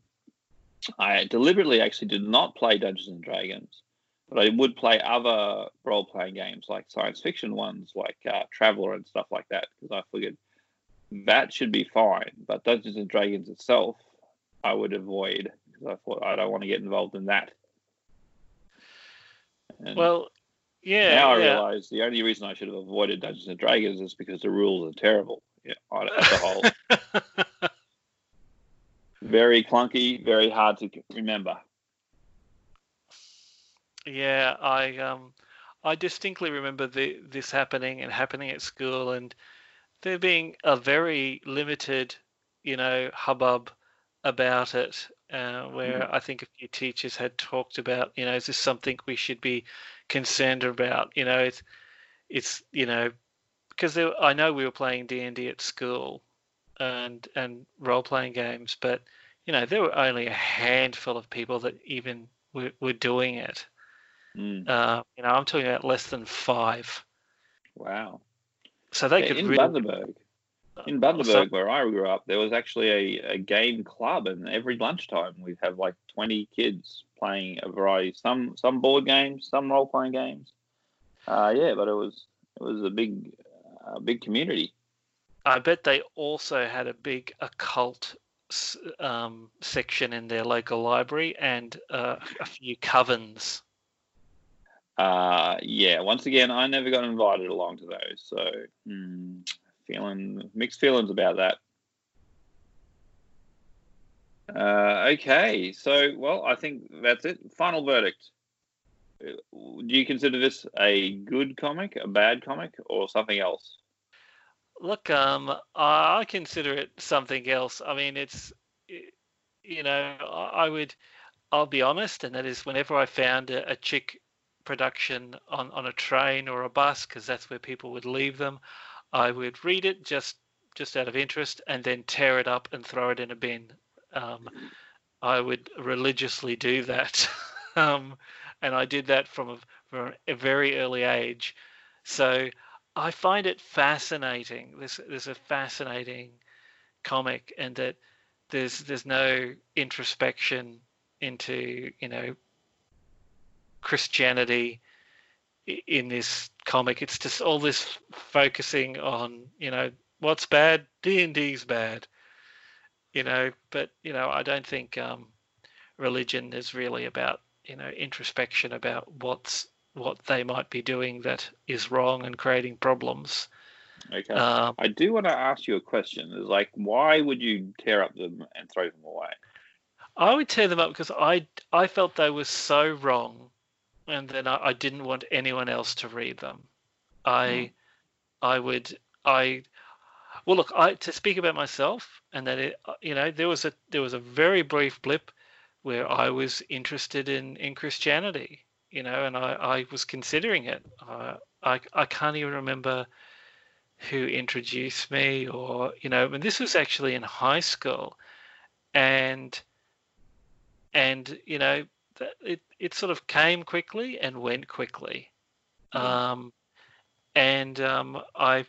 S1: I deliberately actually did not play Dungeons and Dragons, but I would play other role-playing games like science fiction ones, like uh, Traveller and stuff like that, because I figured that should be fine. But Dungeons and Dragons itself, I would avoid because I thought I don't want to get involved in that. And-
S2: Well, yeah.
S1: now I
S2: yeah.
S1: realise the only reason I should have avoided Dungeons and Dragons is because the rules are terrible. Yeah, on as a whole, very clunky, very hard to remember.
S2: Yeah, I um, I distinctly remember the this happening and happening at school, and there being a very limited, you know, hubbub about it. Uh, where I think a few teachers had talked about, you know, is this something we should be concerned about? You know, it's it's you know, because I know we were playing D and D at school, and and role playing games, but you know, there were only a handful of people that even were, were doing it.
S1: Mm,
S2: Uh, you know, I'm talking about less than five.
S1: wow.
S2: So they
S1: Yeah,
S2: could
S1: in
S2: really.
S1: Bundaberg, in Bundaberg, where I grew up, there was actually a, a game club, and every lunchtime we'd have like twenty kids playing a variety. Some some board games, some role playing games. Uh, yeah, but it was it was a big a big community.
S2: I bet they also had a big occult um, section in their local library and uh, a few covens.
S1: Uh, yeah. Once again, I never got invited along to those, so hmm, feeling mixed feelings about that. Uh, okay, so well, I think that's it. Final verdict. Uh, Do you consider this a good comic, a bad comic, or something else?
S2: Look, um, I consider it something else. I mean, it's, you know, I would, I'll be honest, and that is whenever I found a, a chick production on, on a train or a bus, because that's where people would leave them, I would read it just just out of interest and then tear it up and throw it in a bin. Um, I would religiously do that, um, and I did that from a, from a very early age. So I find it fascinating. This there's a fascinating comic, and that there's there's no introspection into you know Christianity in this comic. It's just all this focusing on you know what's bad. D and D's bad, you know. But you know I don't think um, religion is really about you know introspection about what's what they might be doing that is wrong and creating problems.
S1: Okay.
S2: Um,
S1: I do want to ask you a question. Is like, why would you tear up them and throw them away?
S2: I would tear them up because I I felt they were so wrong, and then I, I didn't want anyone else to read them. I I would I well look I to speak about myself and that it you know there was a there was a very brief blip where I was interested in in Christianity you know and I I was considering it. Uh, I I can't even remember who introduced me or you know and this was actually in high school. And and you know it it sort of came quickly and went quickly. Um and um i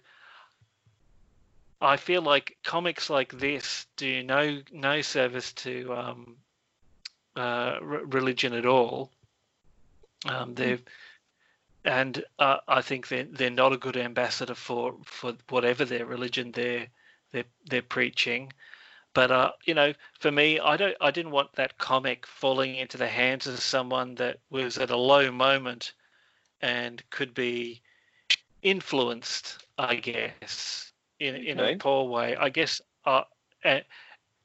S2: i feel like comics like this do no no service to um uh re- religion at all um they're and uh, I think they're they're not a good ambassador for for whatever their religion they're they're they're preaching. But uh, you know, for me, I don't I didn't want that comic falling into the hands of someone that was at a low moment and could be influenced, I guess, in in
S1: Okay.
S2: a poor way. I guess, uh, uh,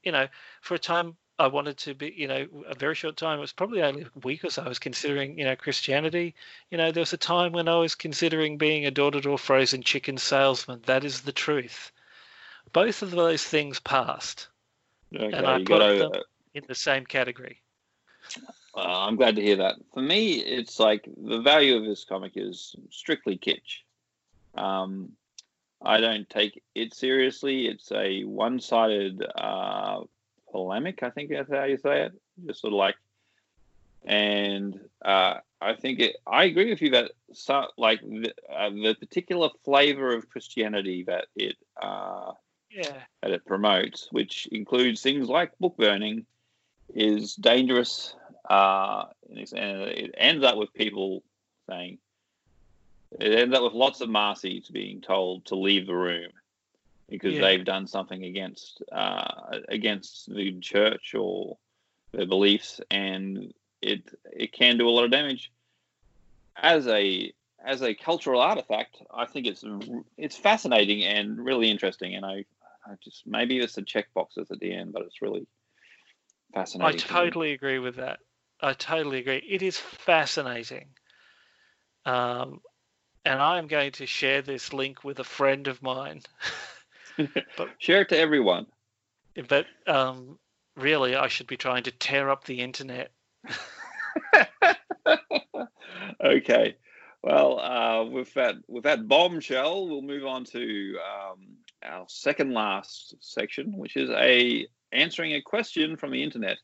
S2: you know, for a time I wanted to be, you know, a very short time. It was probably only a week or so. I was considering, you know, Christianity. You know, there was a time when I was considering being a door-to-door frozen chicken salesman. That is the truth. Both of those things passed
S1: Okay,
S2: and I put
S1: got to.
S2: them in the same category.
S1: Uh, I'm glad to hear that. For me, it's like the value of this comic is strictly kitsch. Um, I don't take it seriously. It's a one-sided uh, polemic. I think that's how you say it. Just sort of like, and uh, I think it. I agree with you that so, like the, uh, the particular flavor of Christianity that it uh,
S2: Yeah.
S1: that it promotes, which includes things like book burning, is dangerous. Uh, and it ends up with people saying, it ends up with lots of Marcies being told to leave the room because
S2: Yeah.
S1: they've done something against uh, against the church or their beliefs, and it it can do a lot of damage. As a as a cultural artifact, I think it's it's fascinating and really interesting, and I I just maybe it's the checkboxes at the end, but it's really
S2: I
S1: fascinating. to
S2: totally agree with that. I totally agree. It is fascinating. Um, and I am going to share this link with a friend of mine.
S1: Share it to everyone.
S2: but um, really, I should be trying to tear up the internet.
S1: okay. Well, uh, with that with that bombshell, we'll move on to um, our second last section, which is a answering a question from the internet.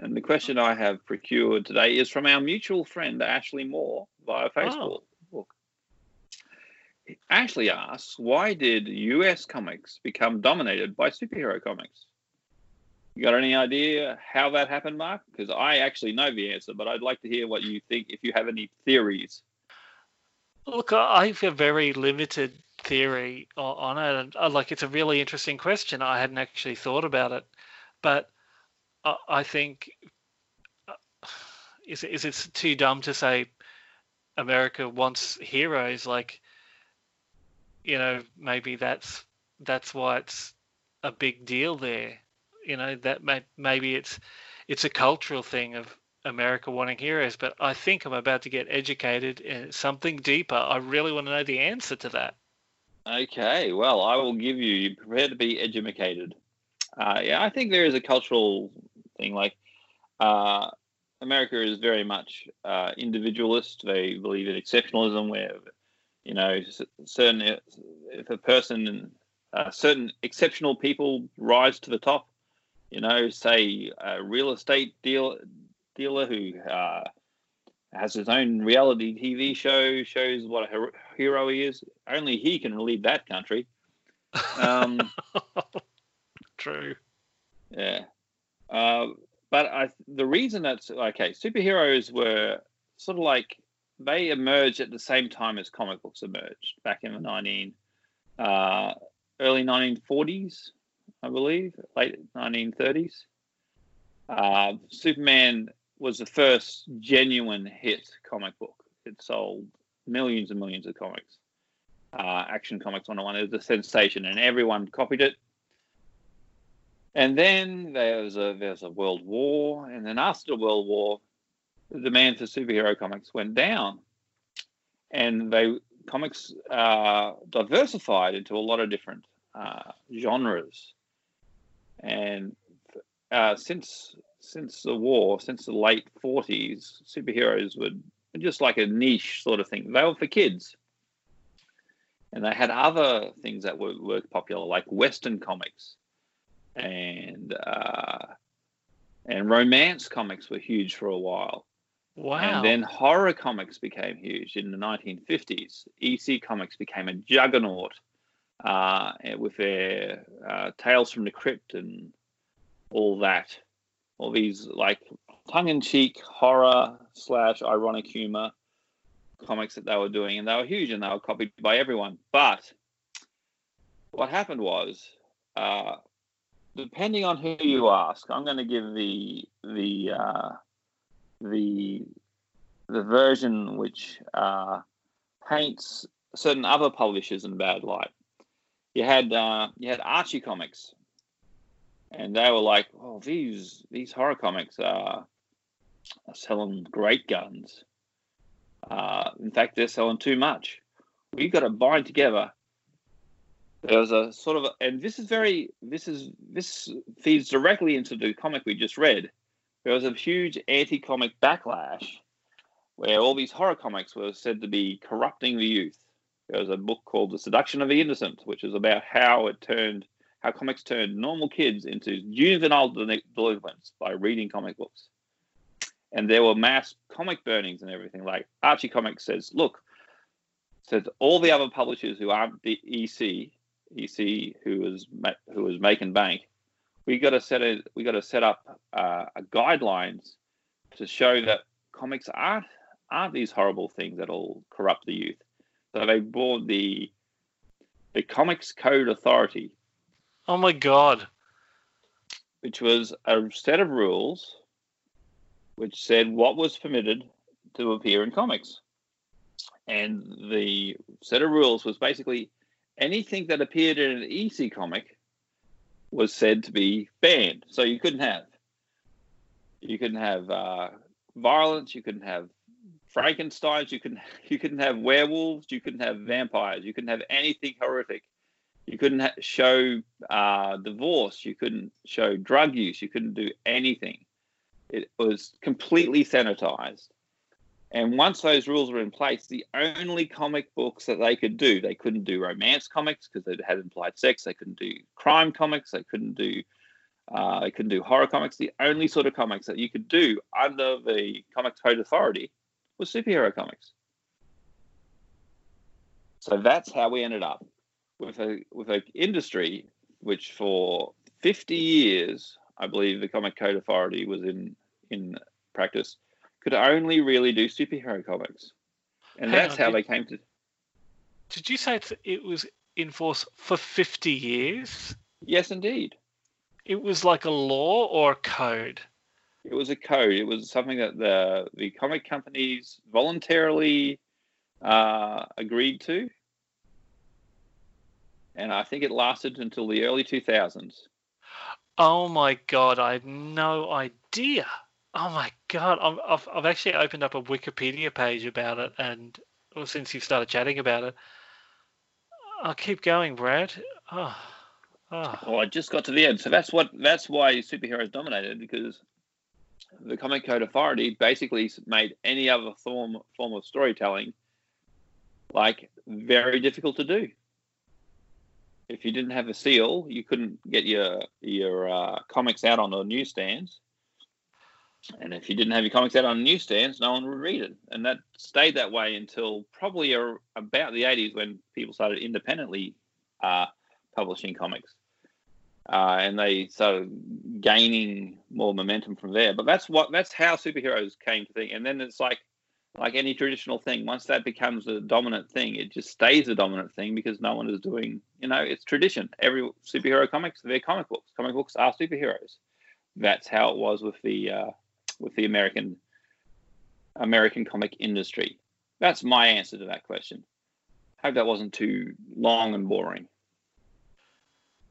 S1: And the question I have procured today is from our mutual friend Ashley Moore via Facebook. Ashley asks, "Why did U.S. comics become dominated by superhero comics?" You got any idea how that happened, Mark? Because I actually know the answer, but I'd like to hear what you think. If you have any theories.
S2: Look, I have a very limited theory on it. And, uh, like, it's a really interesting question. I hadn't actually thought about it, but I, think uh, is it too dumb to say America wants heroes? Like, you know, maybe that's that's why it's a big deal there. You know, that may, maybe it's it's a cultural thing of America wanting heroes, but I think I'm about to get educated in something deeper. I really want to know the answer to that.
S1: Okay, well, I will give you. You prepare to be educated. Uh, yeah, I think there is a cultural thing. Like, uh, America is very much uh, individualist. They believe in exceptionalism, where you know, certain if a person, uh, certain exceptional people rise to the top. You know, say a real estate deal dealer who uh, has his own reality TV show, shows what a hero- hero he is. Only he can lead that country. Um,
S2: True.
S1: yeah. Uh, but I, the reason that's okay, superheroes were sort of like they emerged at the same time as comic books emerged back in the 19, uh, early 1940s, I believe, late 1930s. Uh, Superman was the first genuine hit comic book. It sold millions and millions of comics. Uh, Action Comics 101 it was a sensation, and everyone copied it. And then there was a there's a world war, and then after the world war, demand for superhero comics went down, and they comics uh, diversified into a lot of different uh, genres. And uh, since since the war, since the late forties, superheroes were just like a niche sort of thing. They were for kids, and they had other things that were, were popular, like Western comics and uh, and romance comics were huge for a while.
S2: Wow.
S1: And then horror comics became huge in the 1950s. EC Comics became a juggernaut uh, with their uh, Tales from the Crypt and all that. All these like tongue-in-cheek horror slash ironic humor. comics that they were doing, and they were huge and they were copied by everyone. But what happened was, uh, depending on who you ask, I'm going to give the the uh, the the version which uh, paints certain other publishers in bad light. You had uh, you had Archie Comics, and they were like, "Oh, these these horror comics are, are selling great guns. Uh, in fact, they're selling too much. We've got to bind together." There was a sort of, and this is very, this is this feeds directly into the comic we just read. There was a huge anti-comic backlash where all these horror comics were said to be corrupting the youth. There was a book called The Seduction of the Innocent, which is about how it turned how comics turned normal kids into juvenile delinquents by reading comic books. And there were mass comic burnings and everything. Like Archie Comics says, look, says all the other publishers who aren't the EC, EC who was who was making bank, we got to set a we got to set up uh, guidelines to show that comics aren't aren't these horrible things that'll corrupt the youth. So they bought the the Comics Code Authority
S2: Oh my god.
S1: Which was a set of rules which said what was permitted to appear in comics. And the set of rules was basically anything that appeared in an EC comic was said to be banned. So you couldn't have you couldn't have uh, violence, you couldn't have Frankenstein's, you couldn't you couldn't have werewolves, you couldn't have vampires, you couldn't have anything horrific you couldn't ha- show uh, divorce. You couldn't show drug use. You couldn't do anything. It was completely sanitized. And once those rules were in place, the only comic books that they could do, they couldn't do romance comics because they had implied sex. They couldn't do crime comics. They couldn't do uh, they couldn't do horror comics. The only sort of comics that you could do under the Comics Code Authority was superhero comics. So that's how we ended up with a with an industry which for 50 years, I believe the Comic Code Authority was in in practice, could only really do superhero comics, and Hang that's on, how did, they came to.
S2: Did you say it was in force for 50 years?
S1: Yes, indeed.
S2: It was like a law or a code.
S1: It was a code. It was something that the the comic companies voluntarily uh, agreed to and I think it lasted until the early 2000s.
S2: Oh my god, I had no idea. Oh my god, i have I've actually opened up a Wikipedia page about it, and well, since you've started chatting about it, I'll keep going, Brad. Oh,
S1: oh. Well, I just got to the end, so that's what that's why superheroes dominated because the Comic Code Authority basically made any other form form of storytelling like very difficult to do if you didn't have a seal, you couldn't get your your uh, comics out on the newsstands. And if you didn't have your comics out on newsstands, no one would read it. And that stayed that way until probably a, about the 80s when people started independently uh, publishing comics. Uh, and they started gaining more momentum from there. But that's what that's how superheroes came to think. And then it's like like any traditional thing, once that becomes a dominant thing, it just stays a dominant thing because no one is doing, you know, it's tradition. Every superhero comics, they're comic books. Comic books are superheroes. That's how it was with the uh, with the American American comic industry. That's my answer to that question. Hope that wasn't too long and boring.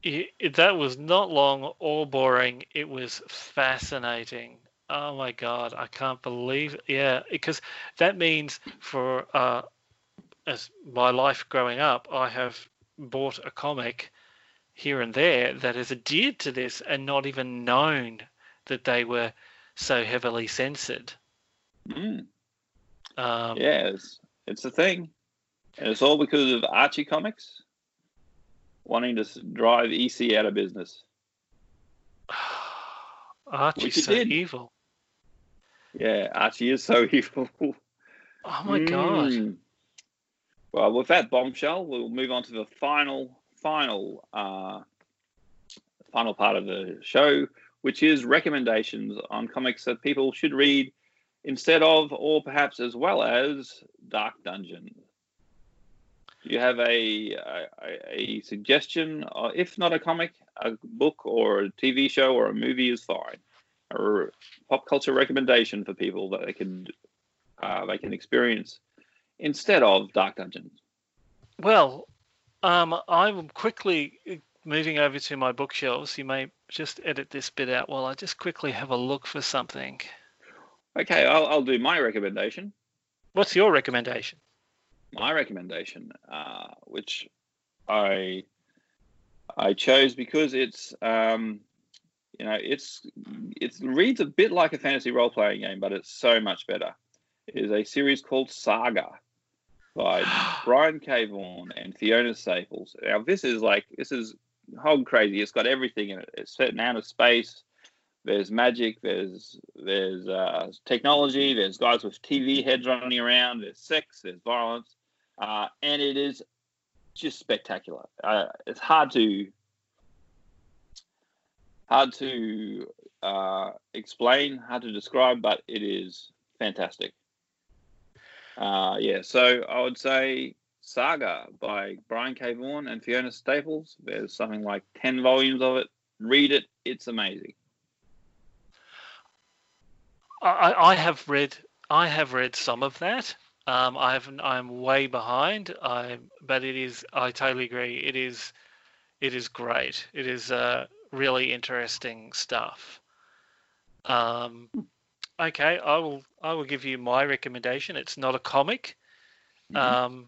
S2: It, that was not long or boring. It was fascinating. Oh my god, I can't believe it. Yeah, because that means for uh, as my life growing up, I have bought a comic here and there that has adhered to this and not even known that they were so heavily censored.
S1: Mm. Um, yeah, it's, it's a thing. And it's all because of Archie Comics wanting to drive EC out of business.
S2: Archie's so did. evil.
S1: Yeah, Archie is so evil.
S2: Oh my mm. god.
S1: Well, with that bombshell, we'll move on to the final, final, uh, final part of the show, which is recommendations on comics that people should read instead of, or perhaps as well as, Dark Dungeon. Do you have a, a, a suggestion? Uh, if not a comic, a book or a TV show or a movie is fine. Or pop culture recommendation for people that they can uh, they can experience instead of Dark Dungeon.
S2: Well, um, I'm quickly moving over to my bookshelves. You may just edit this bit out while I just quickly have a look for something.
S1: Okay, I'll, I'll do my recommendation.
S2: What's your recommendation?
S1: My recommendation, uh, which I I chose because it's um, you know it's it reads a bit like a fantasy role playing game, but it's so much better. It is a series called Saga by Brian K. Vaughan and Fiona Staples. Now this is like this is hog crazy. It's got everything in it. It's set in outer space. There's magic. There's there's uh, technology. There's guys with TV heads running around. There's sex. There's violence, uh, and it is just spectacular. Uh, it's hard to hard to uh, explain, hard to describe, but it is fantastic. Uh, yeah, so I would say Saga by Brian K. Vaughan and Fiona Staples. There's something like 10 volumes of it. Read it, it's amazing.
S2: I, I have read I have read some of that. Um, I have I'm way behind. I but it is I totally agree. It is it is great. It is uh, really interesting stuff. Um, okay, I will I will give you my recommendation. It's not a comic, mm-hmm. um,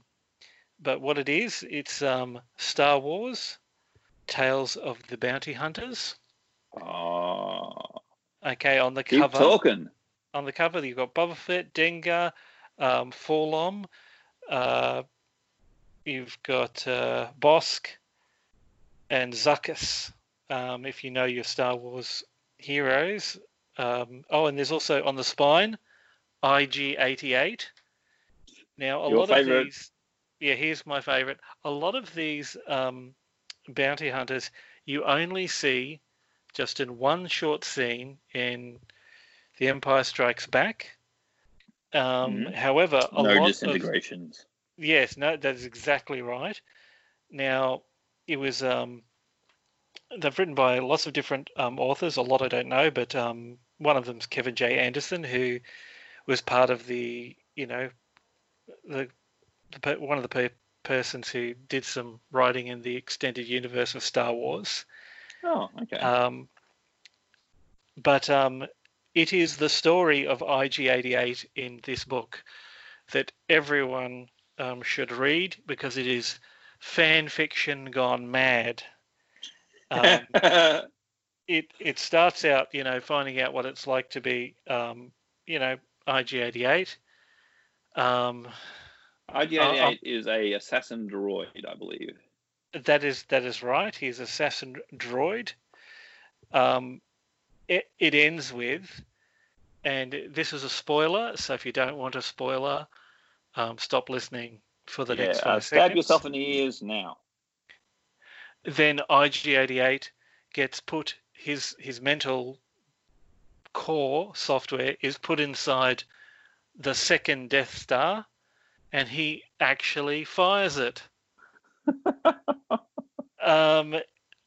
S2: but what it is, it's um, Star Wars: Tales of the Bounty Hunters.
S1: Oh.
S2: Okay, on the
S1: Keep
S2: cover.
S1: talking.
S2: On the cover, you've got Boba Fett, Dengar, um, 4-LOM. Uh, you've got uh, Bossk and Zuckuss. Um, if you know your Star Wars heroes. Um, oh, and there's also on the spine, IG88. Now, a
S1: Your
S2: lot
S1: favorite.
S2: of these, yeah, here's my favorite. A lot of these um, bounty hunters you only see just in one short scene in The Empire Strikes Back. Um,
S1: Mhm.
S2: However, a
S1: no
S2: lot of
S1: disintegrations.
S2: Yes, no, that is exactly right. Now, it was um, they've written by lots of different um, authors. A lot I don't know, but um, one of them's Kevin J. Anderson, who was part of the you know the, the one of the per- persons who did some writing in the extended universe of Star Wars.
S1: Oh, okay.
S2: Um, but um, it is the story of IG88 in this book that everyone um, should read because it is fan fiction gone mad. Um, it it starts out, you know, finding out what it's like to be, um, you know, IG88. Um,
S1: IG88 is a assassin droid, I believe.
S2: That is that is right. He's assassin droid. Um, it it ends with, and this is a spoiler. So if you don't want a spoiler, um, stop listening for the
S1: yeah,
S2: next
S1: uh,
S2: five
S1: stab
S2: seconds.
S1: yourself in the ears now.
S2: Then IG88 gets put his his mental core software is put inside the second Death Star, and he actually fires it. um,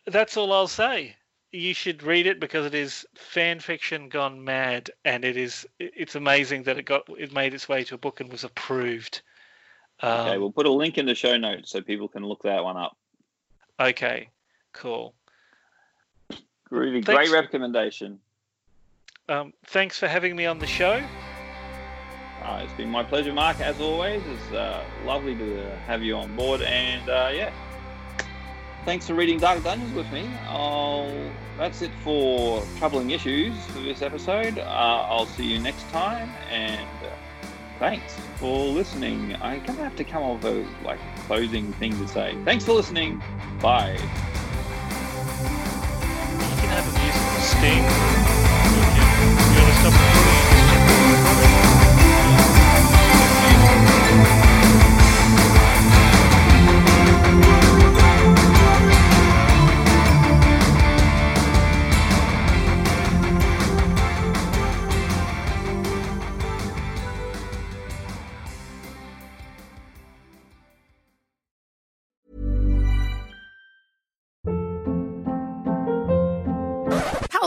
S2: that's all I'll say. You should read it because it is fan fiction gone mad, and it is it's amazing that it got it made its way to a book and was approved. Um,
S1: Okay, we'll put a link in the show notes so people can look that one up.
S2: okay, cool.
S1: Really
S2: Thanks.
S1: great recommendation.
S2: Um, thanks for having me on the show.
S1: Uh, it's been my pleasure, Mark, as always. It's uh, lovely to have you on board. And uh, yeah, thanks for reading Dark Dungeons with me. I'll, that's it for Troubling Issues for this episode. Uh, I'll see you next time. And uh, thanks for listening. I'm going to have to come up with a like, closing thing to say. Thanks for listening. Bye.
S2: You can have a musical sting. You can- you